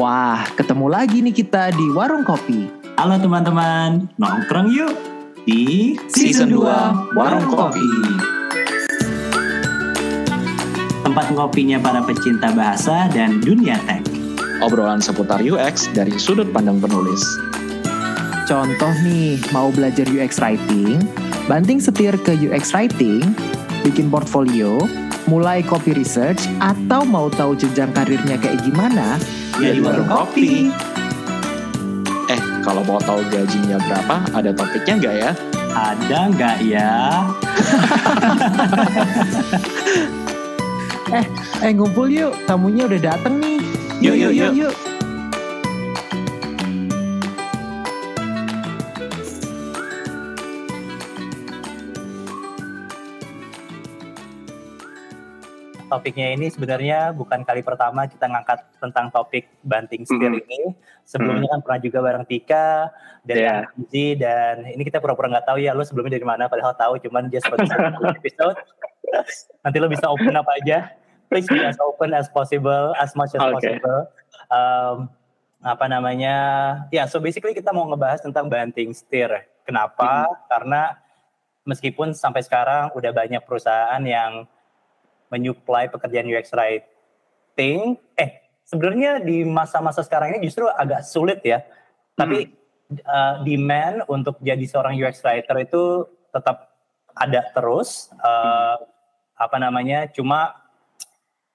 Wah, ketemu lagi nih kita di Warung Kopi. Halo teman-teman, nongkrong yuk di Season 2 Warung Kopi. Tempat ngopinya para pecinta bahasa dan dunia tech. Obrolan seputar UX dari sudut pandang penulis. Contoh nih, mau belajar UX Writing, banting setir ke UX Writing, bikin portfolio, mulai copy research, atau mau tahu jenjang karirnya kayak gimana, Ya di warung kopi. Eh, kalau mau tahu gajinya berapa, ada topiknya nggak ya? Ada nggak ya? Eh ngumpul yuk, tamunya udah dateng nih. Yuk, yuk, yuk. yuk. Topiknya ini sebenarnya bukan kali pertama kita ngangkat tentang topik banting setir Hmm. ini. Sebelumnya kan pernah juga bareng Tika dari Iya. yeah. dan ini kita pura-pura nggak tahu ya lo sebelumnya dari mana padahal tahu cuman dia seperti episode. Nanti lo bisa open apa aja. Please be as open as possible, as much as Oke. possible. Um, apa namanya? Ya, so basically kita mau ngebahas tentang banting setir. Kenapa? Karena meskipun sampai sekarang udah banyak perusahaan yang menyuplai pekerjaan UX writing. Eh, sebenarnya di masa-masa sekarang ini justru agak sulit ya. Tapi uh, demand untuk jadi seorang UX writer itu tetap ada terus. Uh, Apa namanya? Cuma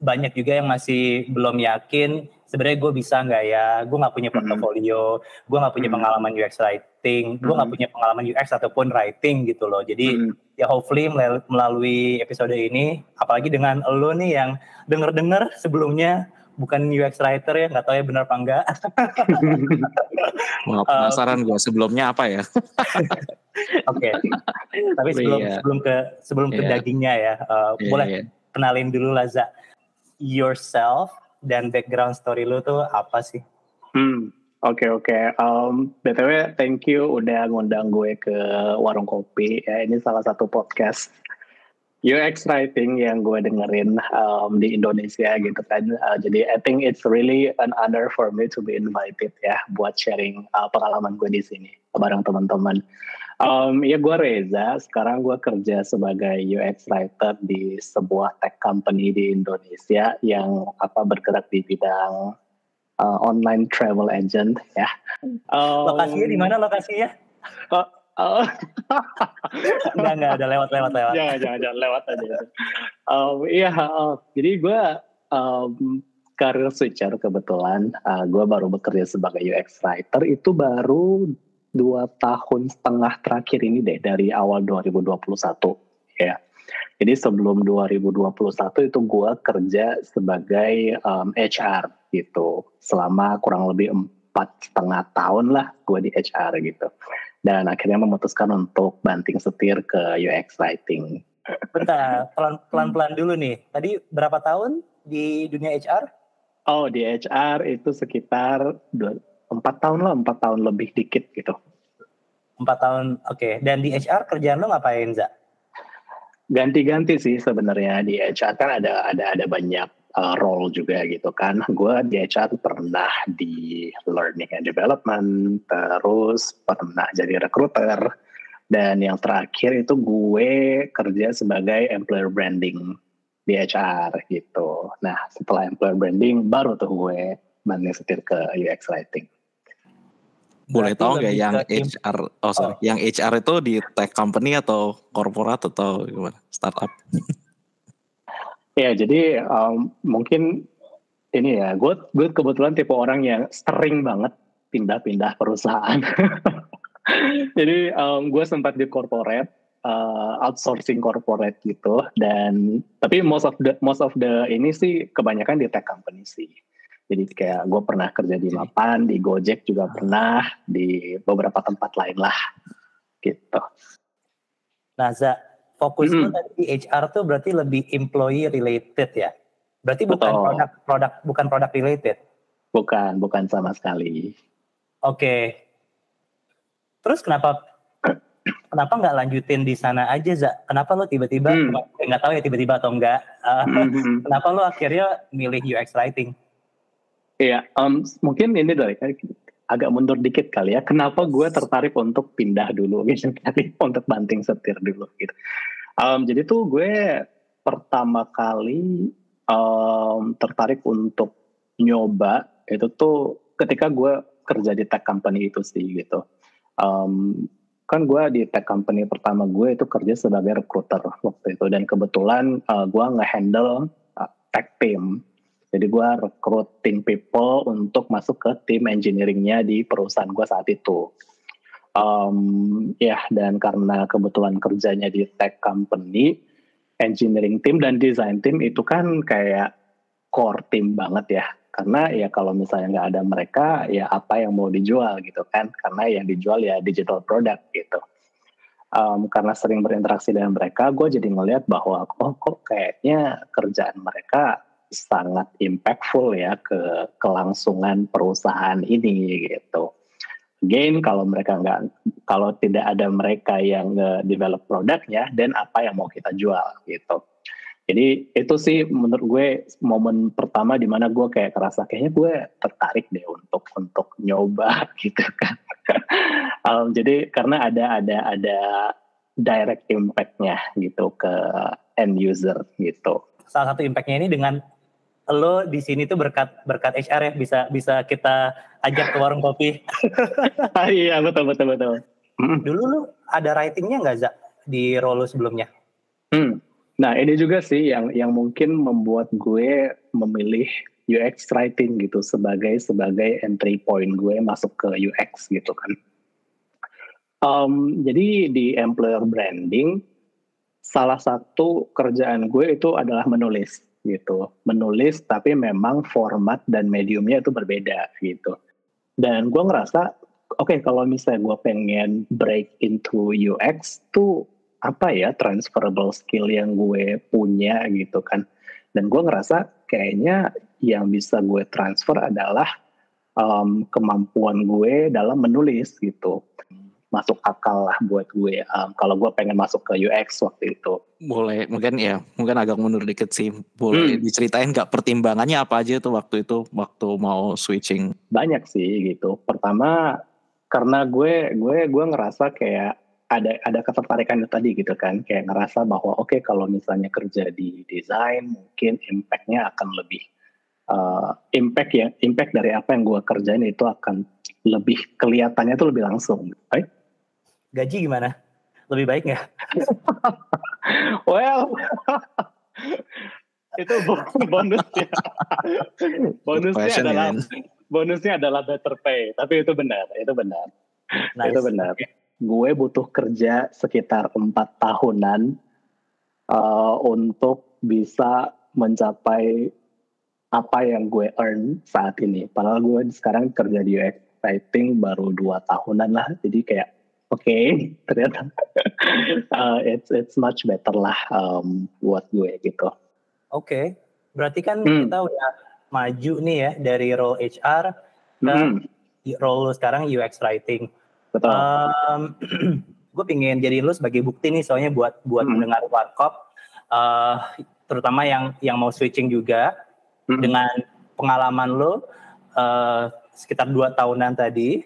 banyak juga yang masih belum yakin. Sebenarnya gue bisa nggak ya? Gue nggak punya portofolio. Gue nggak punya pengalaman UX writing. Gue nggak punya pengalaman UX ataupun writing gitu loh. Jadi ya hopefully melal- melalui episode ini apalagi dengan lo nih yang denger-denger sebelumnya bukan UX writer ya nggak tahu ya benar apa enggak Wah, penasaran gue sebelumnya apa ya? oke tapi sebelum Iya. sebelum ke sebelum ke Iya. dagingnya ya eh, Iya, boleh iya. kenalin dulu Laza yourself dan background story lu tuh apa sih Hmm, oke oke. Um, btw, thank you udah ngundang gue ke warung kopi. Ya, ini salah satu podcast UX writing yang gue dengerin um, di Indonesia gitu kan. Uh, jadi I think it's really an honor for me to be invited ya buat sharing uh, pengalaman gue di sini bareng teman-teman. Um, ya gue Reza. Sekarang gue kerja sebagai UX writer di sebuah tech company di Indonesia yang apa bergerak di bidang uh, online travel agent ya. Um, lokasinya di mana lokasinya Oh, enggak enggak ada lewat lewat lewat jangan jangan jangan lewat aja. Um, iya, uh, jadi gue um, karir switcher kebetulan. Uh, gue baru bekerja sebagai UX writer itu baru dua tahun setengah terakhir ini deh dari awal 2021 ya. Jadi sebelum 2021 itu gue kerja sebagai um, HR gitu. Selama kurang lebih empat setengah tahun lah gue di HR gitu. Dan akhirnya memutuskan untuk banting setir ke UX writing. bentar pelan pelan pelan dulu nih. Tadi berapa tahun di dunia HR Oh di HR itu sekitar dua- empat tahun lah, empat tahun lebih dikit gitu. empat tahun oke dan di HR kerjaan lo ngapain Za Ganti-ganti sih sebenarnya di HR kan ada ada ada banyak uh, role juga gitu kan. Gue di HR pernah di learning and development, terus pernah jadi recruiter, dan yang terakhir itu gue kerja sebagai employer branding di HR gitu. Nah setelah employer branding baru tuh gue banting setir ke UX writing. Boleh Berarti tahu nggak yang HR? Oh sorry, yang HR itu di tech company atau korporat atau gimana? Startup? Ya, jadi um, mungkin ini ya, gue gue kebetulan tipe orang yang sering banget pindah-pindah perusahaan. jadi um, gue sempat di corporate, uh, outsourcing corporate gitu, dan tapi most of the most of the ini sih kebanyakan di tech company sih. Jadi kayak gue pernah kerja di Mapan, di Gojek juga pernah, di beberapa tempat lain lah, gitu. Nah, Za, fokus lu tadi di HR tuh berarti lebih employee related ya? Berarti bukan Betul. produk produk bukan produk related. Bukan, bukan sama sekali. Oke. Terus kenapa kenapa nggak lanjutin di sana aja, Za? Kenapa lo tiba-tiba Hmm. nggak tahu ya tiba-tiba atau enggak? eh, Mhm. kenapa lo akhirnya milih UX writing? Iya, um, mungkin ini dari agak mundur dikit kali ya. Kenapa gue tertarik untuk pindah dulu gitu untuk banting setir dulu gitu. Um, jadi tuh gue pertama kali um, tertarik untuk nyoba itu tuh ketika gue kerja di tech company itu sih gitu. Um, kan gue di tech company pertama gue itu kerja sebagai recruiter waktu itu dan kebetulan uh, gue nge-handle uh, tech team jadi gue recruiting people untuk masuk ke tim engineeringnya di perusahaan gue saat itu. Um, ya dan karena kebetulan kerjanya di tech company, engineering team dan design team itu kan kayak core team banget ya. Karena ya kalau misalnya nggak ada mereka, ya apa yang mau dijual gitu kan? Karena yang dijual ya digital product gitu. Um, karena sering berinteraksi dengan mereka, gue jadi ngeliat bahwa oh kok kayaknya kerjaan mereka sangat impactful ya ke kelangsungan perusahaan ini gitu. Again, kalau mereka nggak, kalau tidak ada mereka yang develop produknya, dan apa yang mau kita jual gitu. Jadi itu sih menurut gue momen pertama di mana gue kayak kerasa kayaknya gue tertarik deh untuk untuk nyoba gitu kan. um, jadi karena ada ada ada direct impactnya gitu ke end user gitu. Salah satu impactnya ini dengan lo di sini tuh berkat berkat HR ya bisa bisa kita ajak ke warung kopi. Ah, iya betul betul betul. Dulu lu ada writingnya nggak Zak di role sebelumnya? Hmm. Nah ini juga sih yang yang mungkin membuat gue memilih UX writing gitu sebagai sebagai entry point gue masuk ke UX gitu kan. Um, jadi di employer branding salah satu kerjaan gue itu adalah menulis gitu. Menulis tapi memang format dan mediumnya itu berbeda gitu. Dan gue ngerasa oke okay, kalau misalnya gue pengen break into UX tuh apa ya transferable skill yang gue punya gitu kan. Dan gue ngerasa kayaknya yang bisa gue transfer adalah um, kemampuan gue dalam menulis gitu masuk akal lah buat gue um, kalau gue pengen masuk ke UX waktu itu. Boleh, mungkin ya, mungkin agak mundur dikit sih. Boleh hmm. diceritain nggak pertimbangannya apa aja tuh waktu itu waktu mau switching? Banyak sih gitu. Pertama karena gue gue gue ngerasa kayak ada ada ketertarikan itu tadi gitu kan kayak ngerasa bahwa oke okay, kalau misalnya kerja di desain mungkin impactnya akan lebih uh, impact ya impact dari apa yang gue kerjain itu akan lebih kelihatannya tuh lebih langsung right? Gaji gimana? Lebih baik nggak? well, itu bonusnya. bonusnya adalah bonusnya adalah better pay. Tapi itu benar, itu benar, nice. itu benar. Gue butuh kerja sekitar empat tahunan uh, untuk bisa mencapai apa yang gue earn saat ini. Padahal gue sekarang kerja di UX writing baru dua tahunan lah, jadi kayak okay, ternyata uh, it's it's much better lah um, buat gue gitu. Oke, okay. berarti kan hmm. kita udah maju nih ya dari role HR ke hmm. role sekarang UX writing. Betul. Um, gue pingin jadi lu sebagai bukti nih soalnya buat buat hmm. mendengar warkop, uh, terutama yang yang mau switching juga hmm. dengan pengalaman lu uh, sekitar dua tahunan tadi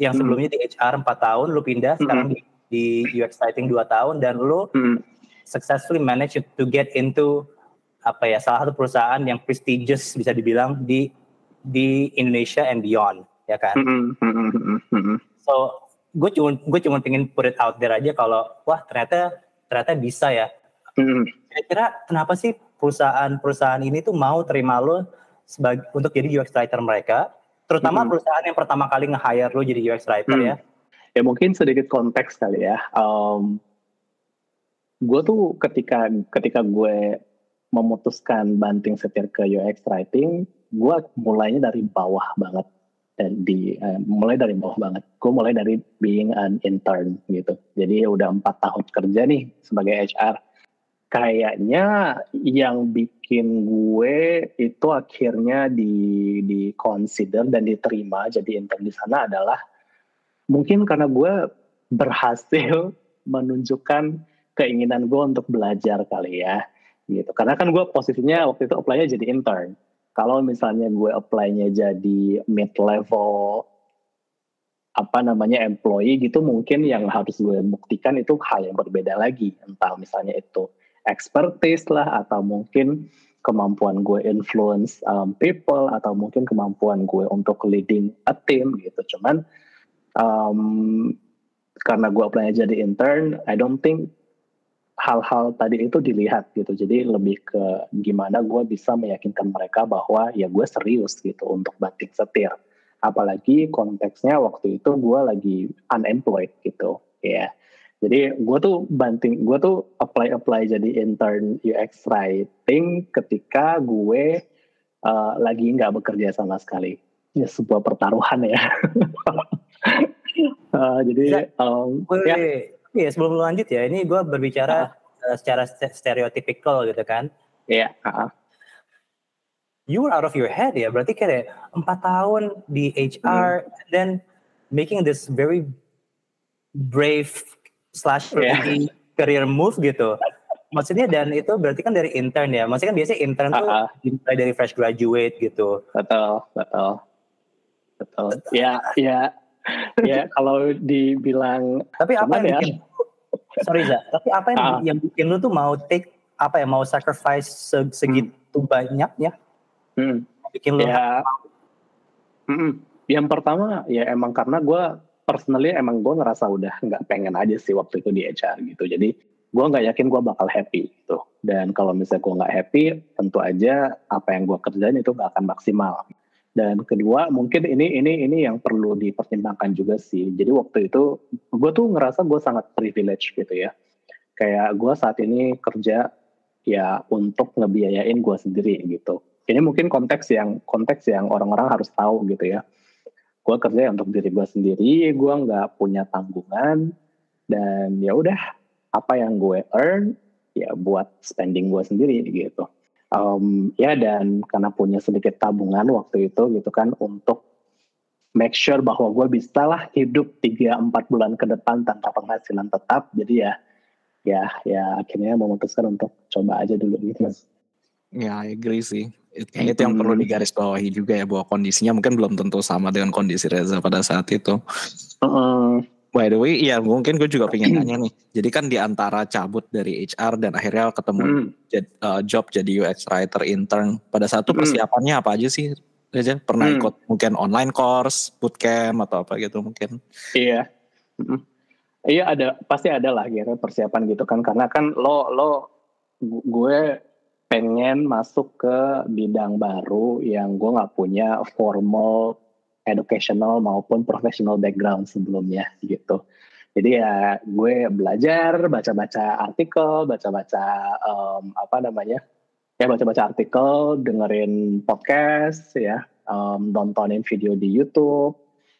yang hmm. sebelumnya hmm. di HR 4 tahun, lu pindah hmm. sekarang di, di UX writing 2 tahun dan lu hmm. successfully manage to get into apa ya salah satu perusahaan yang prestigious bisa dibilang di di Indonesia and beyond ya kan. Hmm. Hmm. Hmm. So gue cuma gue cuma pengen put it out there aja kalau wah ternyata ternyata bisa ya. Hmm. Kira-kira kenapa sih perusahaan-perusahaan ini tuh mau terima lo sebagai untuk jadi UX writer mereka Terutama hmm. perusahaan yang pertama kali nge-hire lo jadi UX writer hmm. ya. Ya mungkin sedikit konteks kali ya. Um, gue tuh ketika ketika gue memutuskan banting setir ke UX writing, gue mulainya dari bawah banget dan di uh, mulai dari bawah banget. Gue mulai dari being an intern gitu. Jadi udah empat tahun kerja nih sebagai HR kayaknya yang bikin gue itu akhirnya di di consider dan diterima jadi intern di sana adalah mungkin karena gue berhasil menunjukkan keinginan gue untuk belajar kali ya gitu. Karena kan gue posisinya waktu itu apply-nya jadi intern. Kalau misalnya gue apply-nya jadi mid level apa namanya employee gitu mungkin yang harus gue buktikan itu hal yang berbeda lagi. Entah misalnya itu expertise lah atau mungkin kemampuan gue influence um, people atau mungkin kemampuan gue untuk leading a team gitu. Cuman um, karena gue apply jadi intern I don't think hal-hal tadi itu dilihat gitu. Jadi lebih ke gimana gue bisa meyakinkan mereka bahwa ya gue serius gitu untuk banting setir. Apalagi konteksnya waktu itu gue lagi unemployed gitu ya jadi gue tuh banting gue tuh apply apply jadi intern UX writing ketika gue uh, lagi nggak bekerja sama sekali ya sebuah pertaruhan ya uh, jadi um, ya Iya sebelum lanjut ya, ini gue berbicara uh. secara stereotypical gitu kan. Iya. Yeah. Uh -huh. You were out of your head ya, berarti kayak empat tahun di HR, hmm. then making this very brave slash yeah. career move gitu. Maksudnya dan itu berarti kan dari intern ya. Maksudnya kan biasanya intern uh -huh. tuh dari fresh graduate gitu. Betul, betul. Betul. Ya, ya ya kalau dibilang tapi apa yang ya? bikin sorry za tapi apa yang, uh, yang bikin lu tuh mau take apa ya mau sacrifice segitu hmm. banyak ya hmm. bikin lu ya, hmm, yang pertama ya emang karena gue personally emang gue ngerasa udah nggak pengen aja sih waktu itu di HR gitu. Jadi gue nggak yakin gue bakal happy gitu. Dan kalau misalnya gue nggak happy tentu aja apa yang gue kerjain itu gak akan maksimal. Dan kedua mungkin ini ini ini yang perlu dipertimbangkan juga sih. Jadi waktu itu gue tuh ngerasa gue sangat privilege gitu ya. Kayak gue saat ini kerja ya untuk ngebiayain gue sendiri gitu. Ini mungkin konteks yang konteks yang orang-orang harus tahu gitu ya gue kerja untuk diri gue sendiri gue nggak punya tanggungan dan ya udah apa yang gue earn ya buat spending gue sendiri gitu. Um, ya dan karena punya sedikit tabungan waktu itu gitu kan untuk make sure bahwa gue bisa lah hidup 3-4 bulan ke depan tanpa penghasilan tetap jadi ya ya ya akhirnya memutuskan untuk coba aja dulu gitu ya I agree sih Kayaknya itu yang perlu digarisbawahi juga ya bahwa kondisinya mungkin belum tentu sama dengan kondisi Reza pada saat itu. Uh -uh. By the way, ya mungkin gue juga pengen nanya nih. Jadi kan di antara cabut dari HR dan akhirnya ketemu mm. jad, uh, job jadi UX writer intern. Pada saat itu persiapannya apa aja sih? Reza pernah mm. ikut mungkin online course, bootcamp atau apa gitu mungkin? Iya. Mm. Iya ada pasti ada lah gitu persiapan gitu kan karena kan lo lo gue pengen masuk ke bidang baru yang gue nggak punya formal educational maupun professional background sebelumnya gitu. Jadi ya gue belajar, baca-baca artikel, baca-baca um, apa namanya, ya baca-baca artikel, dengerin podcast, ya, um, nontonin video di YouTube,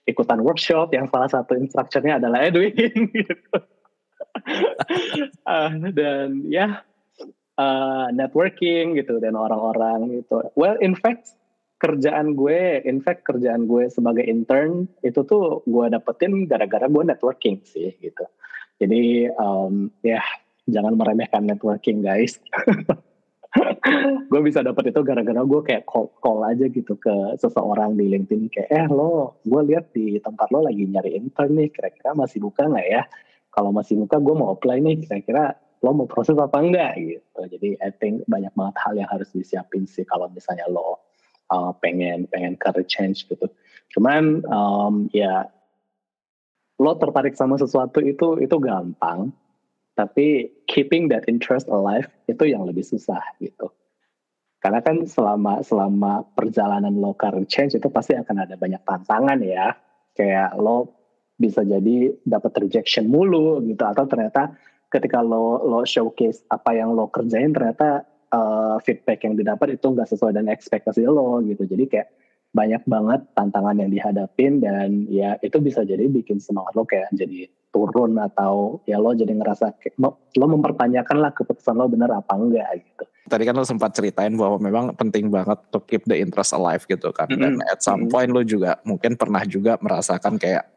ikutan workshop yang salah satu instrukturnya adalah Edwin. Gitu. uh, dan ya uh, networking gitu dan orang-orang gitu. Well, in fact kerjaan gue, in fact kerjaan gue sebagai intern itu tuh gue dapetin gara-gara gue networking sih gitu. Jadi um, ya jangan meremehkan networking guys. gue bisa dapet itu gara-gara gue kayak call, call aja gitu ke seseorang di LinkedIn kayak eh lo gue lihat di tempat lo lagi nyari intern nih kira-kira masih buka nggak ya kalau masih buka gue mau apply nih kira-kira lo mau proses apa enggak gitu jadi I think banyak banget hal yang harus disiapin sih kalau misalnya lo uh, pengen pengen career change gitu. Cuman um, ya lo tertarik sama sesuatu itu itu gampang, tapi keeping that interest alive itu yang lebih susah gitu. Karena kan selama selama perjalanan lo career change itu pasti akan ada banyak tantangan ya. Kayak lo bisa jadi dapat rejection mulu gitu atau ternyata ketika lo lo showcase apa yang lo kerjain ternyata uh, feedback yang didapat itu nggak sesuai dengan ekspektasi lo gitu jadi kayak banyak banget tantangan yang dihadapin dan ya itu bisa jadi bikin semangat lo kayak jadi turun atau ya lo jadi ngerasa kayak, lo mempertanyakan lah keputusan lo bener apa enggak gitu. Tadi kan lo sempat ceritain bahwa memang penting banget to keep the interest alive gitu kan. Mm -hmm. Dan at some point lo juga mungkin pernah juga merasakan kayak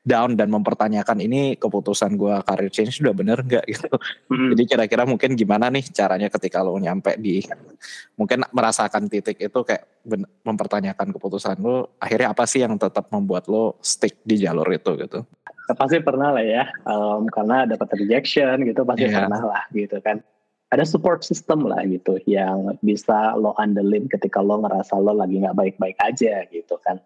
down dan mempertanyakan ini keputusan gue career change sudah bener nggak gitu. Hmm. Jadi kira-kira mungkin gimana nih caranya ketika lo nyampe di mungkin merasakan titik itu kayak mempertanyakan keputusan lo akhirnya apa sih yang tetap membuat lo stick di jalur itu gitu? Pasti pernah lah ya, um, karena dapat rejection gitu pasti yeah. pernah lah gitu kan ada support system lah gitu yang bisa lo andelin ketika lo ngerasa lo lagi nggak baik-baik aja gitu kan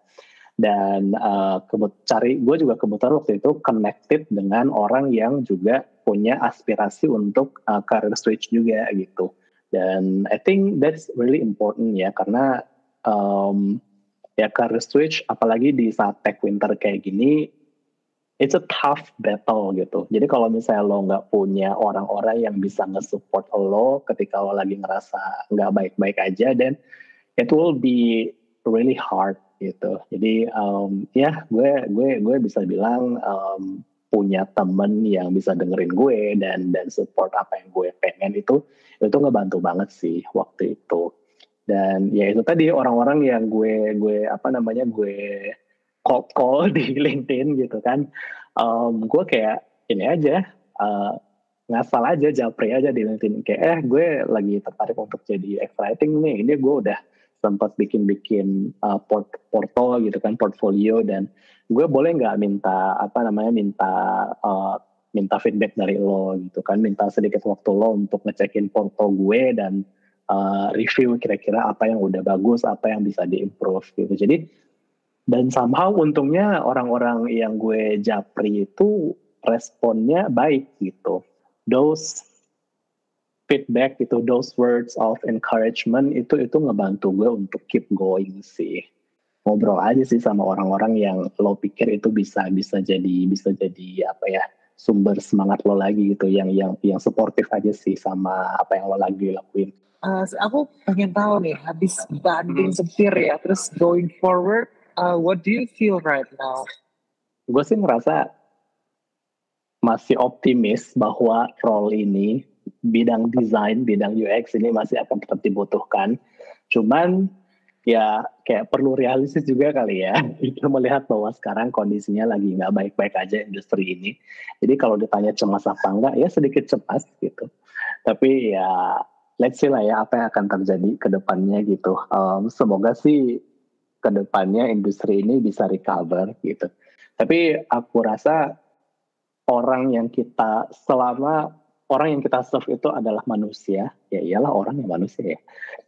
dan uh, cari gue juga kebetulan waktu itu connected dengan orang yang juga punya aspirasi untuk uh, career switch juga gitu dan I think that's really important ya karena um, ya career switch apalagi di saat tech winter kayak gini it's a tough battle gitu. Jadi kalau misalnya lo nggak punya orang-orang yang bisa nge-support lo ketika lo lagi ngerasa nggak baik-baik aja, dan it will be really hard gitu. Jadi um, ya gue gue gue bisa bilang um, punya temen yang bisa dengerin gue dan dan support apa yang gue pengen itu itu ngebantu banget sih waktu itu. Dan ya itu tadi orang-orang yang gue gue apa namanya gue cold call di LinkedIn gitu kan um, gue kayak ini aja uh, ngasal aja japri aja di LinkedIn kayak eh gue lagi tertarik untuk jadi exciting nih ini gue udah sempat bikin-bikin uh, port porto gitu kan portfolio. Dan gue boleh nggak minta apa namanya minta uh, minta feedback dari lo gitu kan? Minta sedikit waktu lo untuk ngecekin porto gue dan uh, review kira-kira apa yang udah bagus apa yang bisa diimprove gitu. Jadi dan somehow untungnya orang-orang yang gue japri itu responnya baik gitu. Those feedback itu those words of encouragement itu itu ngebantu gue untuk keep going sih ngobrol aja sih sama orang-orang yang lo pikir itu bisa bisa jadi bisa jadi apa ya sumber semangat lo lagi gitu yang yang yang supportive aja sih sama apa yang lo lagi lakuin. Uh, aku pengen tahu nih habis banding hmm. setir ya terus going forward Uh, what do you feel right now? Gue sih ngerasa masih optimis bahwa role ini bidang desain, bidang UX ini masih akan tetap dibutuhkan. Cuman ya kayak perlu realistis juga kali ya. Kita melihat bahwa sekarang kondisinya lagi nggak baik-baik aja industri ini. Jadi kalau ditanya cemas apa enggak, ya sedikit cemas gitu. Tapi ya let's see lah ya apa yang akan terjadi ke depannya gitu. Um, semoga sih ke depannya industri ini bisa recover gitu. Tapi aku rasa orang yang kita selama orang yang kita serve itu adalah manusia, ya iyalah orang yang manusia ya.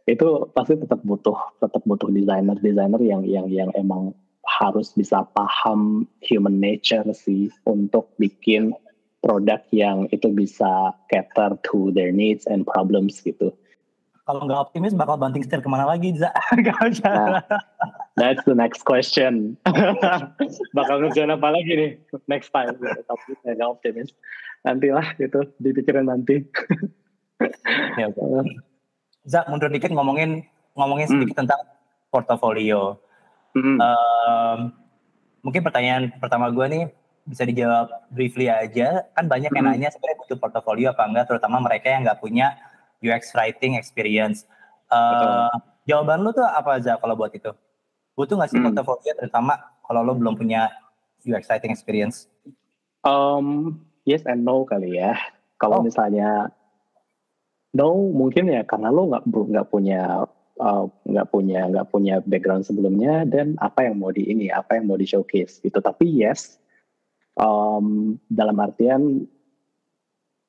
Itu pasti tetap butuh tetap butuh desainer desainer yang yang yang emang harus bisa paham human nature sih untuk bikin produk yang itu bisa cater to their needs and problems gitu. Kalau nggak optimis bakal banting setir ke mana lagi Za? nah, that's the next question. Bakal ngerjain apa lagi nih? Next time. Tapi nggak optimis nantilah gitu dipikirin nanti ya, Za mundur dikit ngomongin ngomongin sedikit hmm. tentang portofolio hmm. um, mungkin pertanyaan pertama gue nih bisa dijawab briefly aja kan banyak yang hmm. nanya sebenarnya butuh portofolio apa enggak terutama mereka yang nggak punya UX writing experience. Uh, jawaban lu tuh apa aja kalau buat itu? Butuh nggak sih hmm. portfolio terutama kalau lo belum punya UX writing experience? Um, yes and no kali ya. Kalau oh. misalnya no mungkin ya karena lo nggak nggak punya uh, nggak uh, punya nggak punya background sebelumnya dan apa yang mau di ini apa yang mau di showcase gitu. Tapi yes um, dalam artian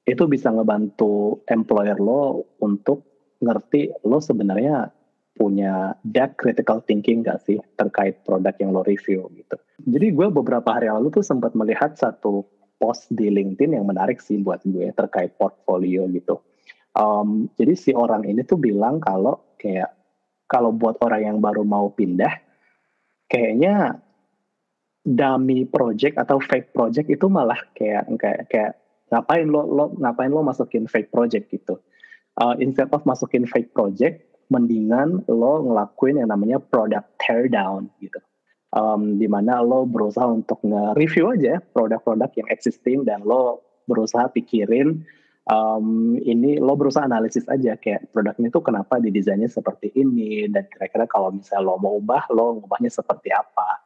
itu bisa ngebantu employer lo untuk ngerti lo sebenarnya punya that critical thinking gak sih terkait produk yang lo review gitu. Jadi gue beberapa hari lalu tuh sempat melihat satu post di LinkedIn yang menarik sih buat gue terkait portfolio gitu. Um, jadi si orang ini tuh bilang kalau kayak kalau buat orang yang baru mau pindah, kayaknya dummy project atau fake project itu malah kayak kayak kayak ngapain lo, lo ngapain lo masukin fake project gitu uh, instead of masukin fake project mendingan lo ngelakuin yang namanya product teardown gitu um, di mana lo berusaha untuk nge-review aja produk-produk yang existing dan lo berusaha pikirin um, ini lo berusaha analisis aja kayak produknya itu kenapa didesainnya seperti ini dan kira-kira kalau misalnya lo mau ubah lo ngubahnya seperti apa.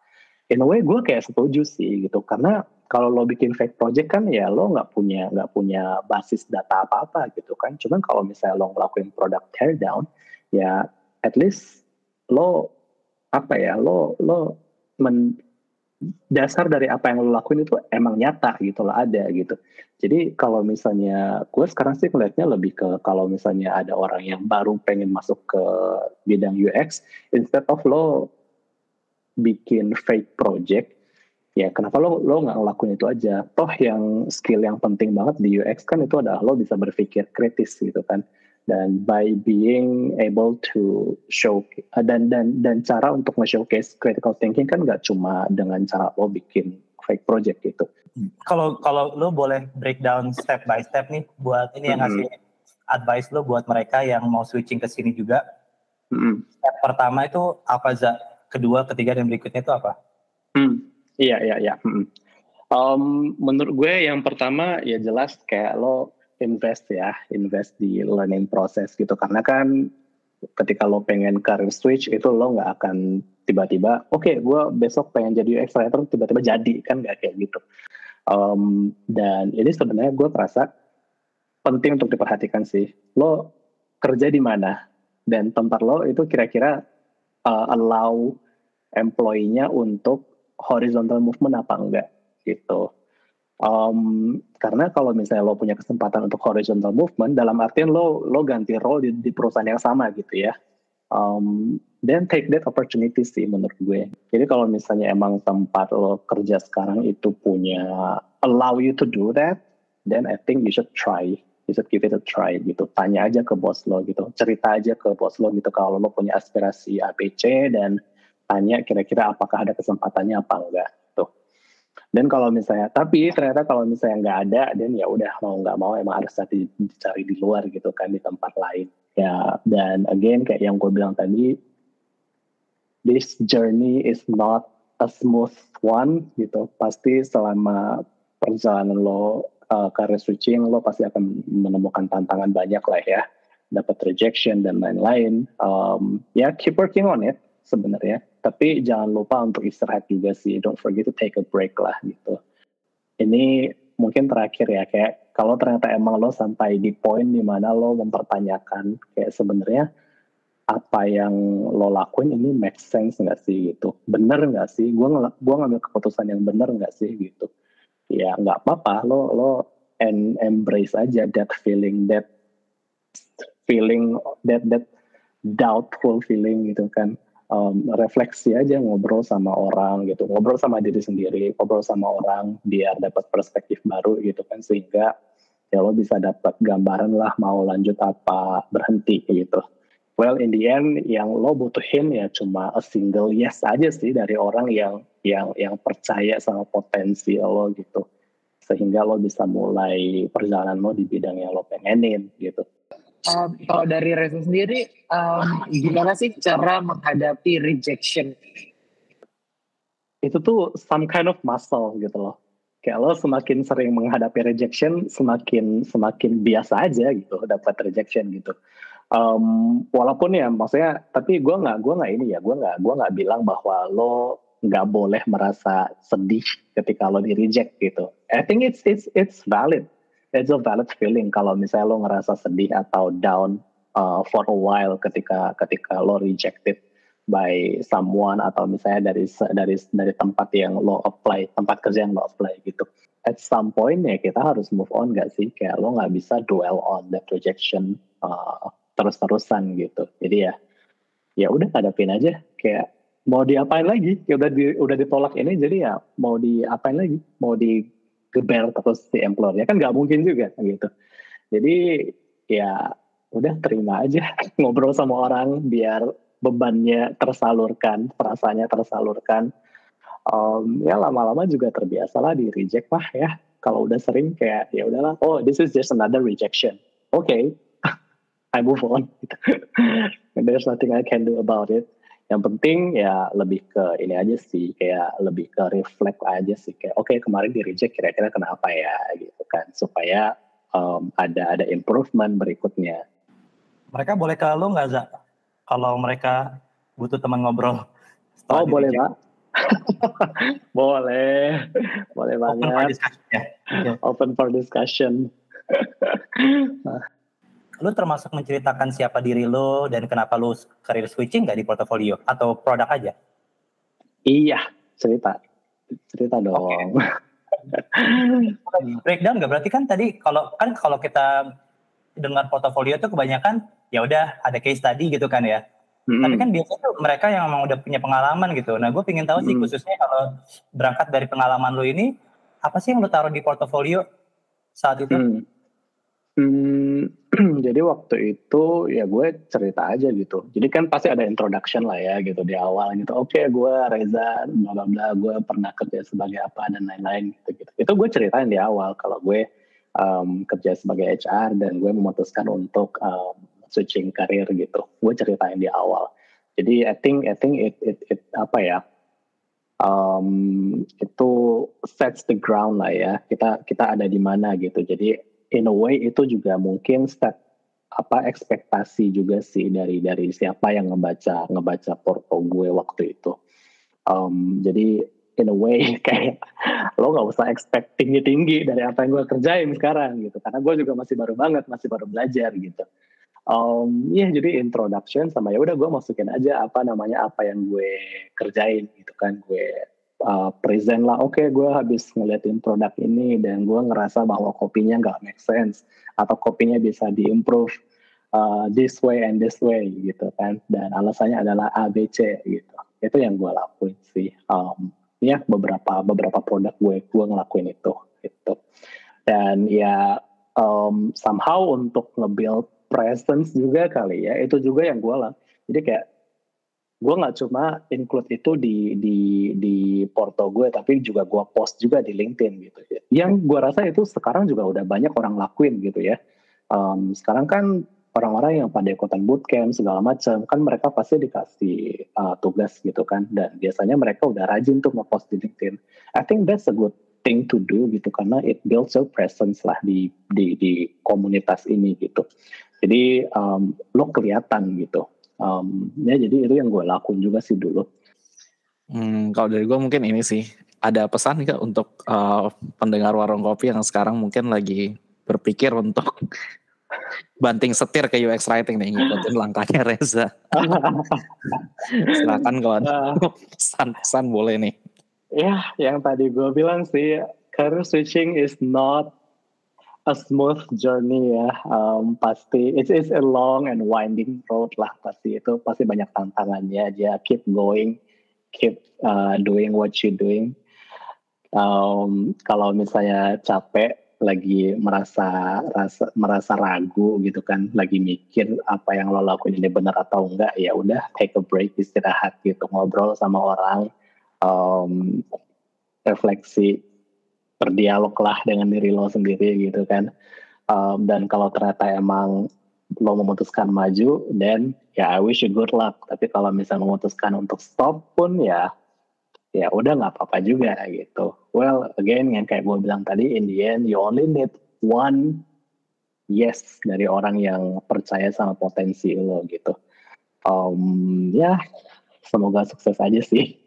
In a way gue kayak setuju sih gitu. Karena kalau lo bikin fake project kan ya lo nggak punya nggak punya basis data apa apa gitu kan. Cuman kalau misalnya lo ngelakuin product teardown ya at least lo apa ya lo lo men, dasar dari apa yang lo lakuin itu emang nyata gitu lah ada gitu. Jadi kalau misalnya gue sekarang sih melihatnya lebih ke kalau misalnya ada orang yang baru pengen masuk ke bidang UX instead of lo bikin fake project ya kenapa lo lo nggak ngelakuin itu aja? Toh yang skill yang penting banget di UX kan itu adalah lo bisa berpikir kritis gitu kan dan by being able to show dan dan dan cara untuk nge-showcase critical thinking kan nggak cuma dengan cara lo bikin fake project gitu. Kalau kalau lo boleh breakdown step by step nih buat ini yang ngasih mm -hmm. advice lo buat mereka yang mau switching ke sini juga. Mm -hmm. Step pertama itu apa za? Kedua, ketiga dan berikutnya itu apa? Hmm. Iya iya iya. Hmm. Um, menurut gue yang pertama ya jelas kayak lo invest ya, invest di learning process gitu. Karena kan ketika lo pengen career switch itu lo nggak akan tiba-tiba oke okay, gue besok pengen jadi UX writer tiba-tiba jadi kan nggak kayak gitu. Um, dan ini sebenarnya gue merasa penting untuk diperhatikan sih. Lo kerja di mana dan tempat lo itu kira-kira uh, allow employee-nya untuk horizontal movement apa enggak gitu. Um, karena kalau misalnya lo punya kesempatan untuk horizontal movement, dalam artian lo lo ganti role di, di perusahaan yang sama gitu ya. Um, then take that opportunity sih menurut gue. Jadi kalau misalnya emang tempat lo kerja sekarang itu punya allow you to do that, then I think you should try. You should give it a try gitu. Tanya aja ke bos lo gitu. Cerita aja ke bos lo gitu kalau lo punya aspirasi ABC dan tanya kira-kira apakah ada kesempatannya apa enggak dan kalau misalnya tapi ternyata kalau misalnya nggak ada dan ya udah mau nggak mau emang harus tadi dicari di luar gitu kan di tempat lain. Ya dan again kayak yang gue bilang tadi this journey is not a smooth one gitu. Pasti selama perjalanan lo uh, career switching lo pasti akan menemukan tantangan banyak lah ya. Dapat rejection dan lain-lain. Um, ya keep working on it sebenarnya. Tapi jangan lupa untuk istirahat juga sih. Don't forget to take a break lah gitu. Ini mungkin terakhir ya kayak kalau ternyata emang lo sampai di poin di mana lo mempertanyakan kayak sebenarnya apa yang lo lakuin ini make sense nggak sih gitu? Bener nggak sih? Gue ng gua ngambil keputusan yang bener nggak sih gitu? Ya nggak apa-apa. Lo lo and embrace aja that feeling that feeling that that doubtful feeling gitu kan um, refleksi aja ngobrol sama orang gitu. Ngobrol sama diri sendiri ngobrol sama orang biar dapat perspektif baru gitu kan. Sehingga ya lo bisa dapat gambaran lah mau lanjut apa berhenti gitu. Well in the end yang lo butuhin ya cuma a single yes aja sih dari orang yang yang yang percaya sama potensi lo gitu. Sehingga lo bisa mulai perjalanan lo di bidang yang lo pengenin gitu um, kalau dari Reza sendiri, um, gimana sih cara menghadapi rejection? Itu tuh some kind of muscle gitu loh. Kayak lo semakin sering menghadapi rejection, semakin semakin biasa aja gitu dapat rejection gitu. Um, walaupun ya maksudnya, tapi gue nggak gue nggak ini ya, gue nggak gue nggak bilang bahwa lo nggak boleh merasa sedih ketika lo di reject gitu. I think it's it's it's valid it's a valid feeling kalau misalnya lo ngerasa sedih atau down uh, for a while ketika ketika lo rejected by someone atau misalnya dari dari dari tempat yang lo apply tempat kerja yang lo apply gitu. At some point ya kita harus move on gak sih? Kayak lo nggak bisa dwell on that rejection uh, terus-terusan gitu. Jadi ya ya udah hadapin aja. Kayak mau diapain lagi? Ya udah di, udah ditolak ini jadi ya mau diapain lagi? Mau di geber terus si employer ya kan nggak mungkin juga gitu. Jadi ya udah terima aja. Ngobrol sama orang biar bebannya tersalurkan perasaannya tersalurkan. Um, ya lama-lama juga terbiasa lah di reject lah ya. Kalau udah sering kayak ya udahlah. Oh this is just another rejection. Oke okay. I move on. There's nothing I can do about it yang penting ya lebih ke ini aja sih kayak lebih ke reflect aja sih kayak oke okay, kemarin di reject kira-kira kenapa ya? Gitu kan supaya um, ada ada improvement berikutnya. Mereka boleh ke lo nggak za? Kalau mereka butuh teman ngobrol oh boleh pak. Boleh, boleh Open for banget. discussion ya. Open for discussion. Lu termasuk menceritakan siapa diri lu dan kenapa lu career switching nggak di portofolio atau produk aja? Iya, cerita, cerita dong. Breakdown nggak berarti kan tadi kalau kan kalau kita dengar portofolio tuh kebanyakan ya udah ada case tadi gitu kan ya. Mm-mm. Tapi kan biasanya tuh mereka yang emang udah punya pengalaman gitu. Nah, gue pengen tahu sih Hmm. khususnya kalau berangkat dari pengalaman lu ini, apa sih yang lu taruh di portofolio saat itu? Hmm. Hmm, jadi waktu itu ya gue cerita aja gitu. Jadi kan pasti ada introduction lah ya gitu di awal gitu. Oke, gue Reza, bla bla bla. Gue pernah kerja sebagai apa dan lain-lain gitu gitu. Itu gue ceritain di awal kalau gue um, kerja sebagai HR dan gue memutuskan untuk um, switching karir gitu. Gue ceritain di awal. Jadi I think I think it it, it apa ya? um, itu sets the ground lah ya kita kita ada di mana gitu jadi in a way itu juga mungkin set apa ekspektasi juga sih dari dari siapa yang ngebaca ngebaca porto gue waktu itu. Um, jadi in a way kayak lo nggak usah expect tinggi tinggi dari apa yang gue kerjain sekarang gitu. Karena gue juga masih baru banget masih baru belajar gitu. Um, ya jadi introduction sama ya udah gue masukin aja apa namanya apa yang gue kerjain gitu kan gue uh, present lah oke gue habis ngeliatin produk ini dan gue ngerasa bahwa kopinya nggak make sense atau kopinya bisa diimprove uh, this way and this way gitu kan. Dan alasannya adalah A B C gitu. Itu yang gue lakuin sih. Um, ya beberapa beberapa produk gue gue ngelakuin itu gitu. Dan ya um, somehow untuk nge-build presence juga kali ya itu juga yang gue lah jadi kayak gue nggak cuma include itu di di di porto gue tapi juga gue post juga di LinkedIn gitu. Ya yang gue rasa itu sekarang juga udah banyak orang lakuin gitu ya. Um, sekarang kan orang-orang yang pada ikutan bootcamp segala macam kan mereka pasti dikasih uh, tugas gitu kan. Dan biasanya mereka udah rajin tuh ngepost di LinkedIn. I think that's a good thing to do gitu karena it builds your presence lah di di di komunitas ini gitu. Jadi um, lo kelihatan gitu um, ya jadi itu yang gue lakuin juga sih dulu Hmm, kalau dari gue mungkin ini sih ada pesan nggak untuk uh, pendengar warung kopi yang sekarang mungkin lagi berpikir untuk banting setir ke UX writing nih ngikutin langkahnya Reza. Silakan kawan. Pesan-pesan boleh nih. ya yang tadi gue bilang sih career switching is not a smooth journey ya um, pasti. It's, it's a long and winding road lah pasti. Itu pasti banyak tantangannya aja. Keep going keep uh, doing what you doing. Um, kalau misalnya capek lagi merasa rasa merasa ragu gitu kan lagi mikir apa yang lo lakuin ini benar atau enggak ya udah take a break istirahat gitu ngobrol sama orang um, refleksi berdialog lah dengan diri lo sendiri gitu kan. Um, dan kalau ternyata emang lo memutuskan maju dan ya I wish you good luck. Tapi kalau misalnya memutuskan untuk stop pun ya ya udah nggak apa-apa juga gitu. Well again yang kayak gue bilang tadi in the end you only need one yes dari orang yang percaya sama potensi lo gitu. Um, ya semoga sukses aja sih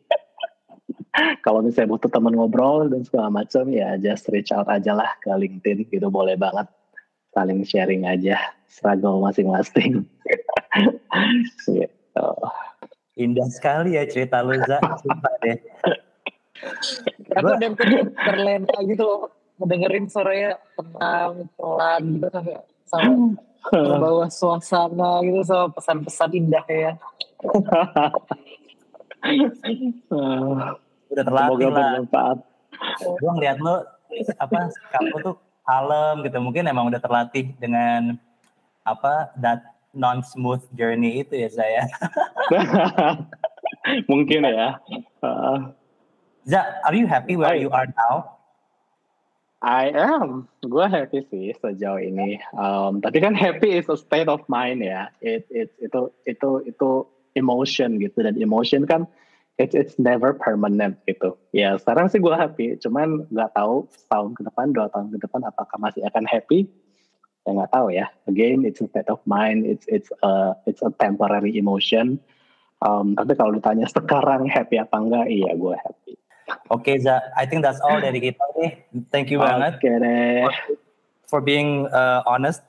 kalau misalnya butuh teman ngobrol dan segala macam ya just reach out aja lah ke LinkedIn gitu boleh banget saling sharing aja struggle masing-masing gitu. Indah sekali ya cerita lu Za, sumpah deh. Aku udah terlena gitu loh ngedengerin suaranya tenang, pelan gitu sama membawa suasana gitu sama pesan-pesan indah ya. Udah terlatih Semoga lah. bermanfaat. Gue ngeliat lu apa kamu tuh kalem gitu. Mungkin emang udah terlatih dengan apa that non smooth journey itu ya saya. Mungkin ya. Uh, Za, are you happy where Hai. you are now? I am. Gue happy sih sejauh ini. Um, tapi kan happy is a state of mind ya. It, it, itu itu itu emotion gitu dan emotion kan it's it's never permanent gitu. Ya sekarang sih gue happy. Cuman nggak tahu setahun ke depan, dua tahun ke depan apakah masih akan happy? Ya nggak tahu ya. Again, it's a state of mind. It's it's a it's a temporary emotion. Um, tapi kalau ditanya sekarang happy apa enggak, iya gue happy. Oke, okay, Za. I think that's all dari kita nih. Thank you banget. Okay, deh. For, for being uh, honest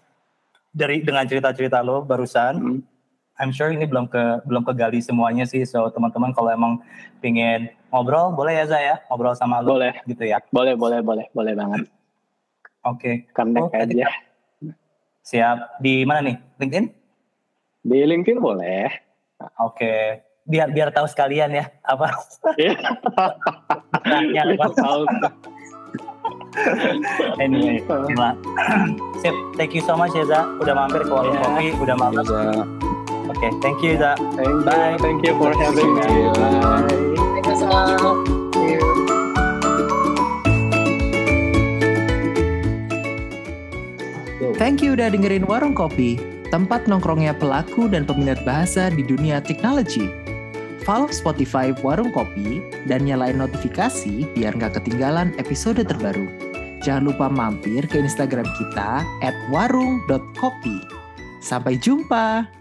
dari dengan cerita-cerita lo barusan. Hmm. I'm sure ini belum ke belum kegali semuanya sih. So teman-teman kalau emang pingin ngobrol boleh ya Za ya ngobrol sama lo. Boleh. Gitu ya. Boleh boleh boleh boleh banget. Oke. Okay. Connect oh, aja. Siap. Di mana nih? LinkedIn? Di LinkedIn boleh. Oke. Okay. Biar biar tahu sekalian ya apa. Iya. tahu. anyway, gila. Sip, thank you so much ya Za. Udah mampir ke warung yeah. kopi, udah mampir. Oke, okay, thank you Za. Thank Bye. You, thank you for having me. Bye. Thank you so much. Thank you udah dengerin Warung Kopi, tempat nongkrongnya pelaku dan peminat bahasa di dunia teknologi. Follow Spotify Warung Kopi dan nyalain notifikasi biar nggak ketinggalan episode terbaru. Jangan lupa mampir ke Instagram kita at warung.kopi. Sampai jumpa!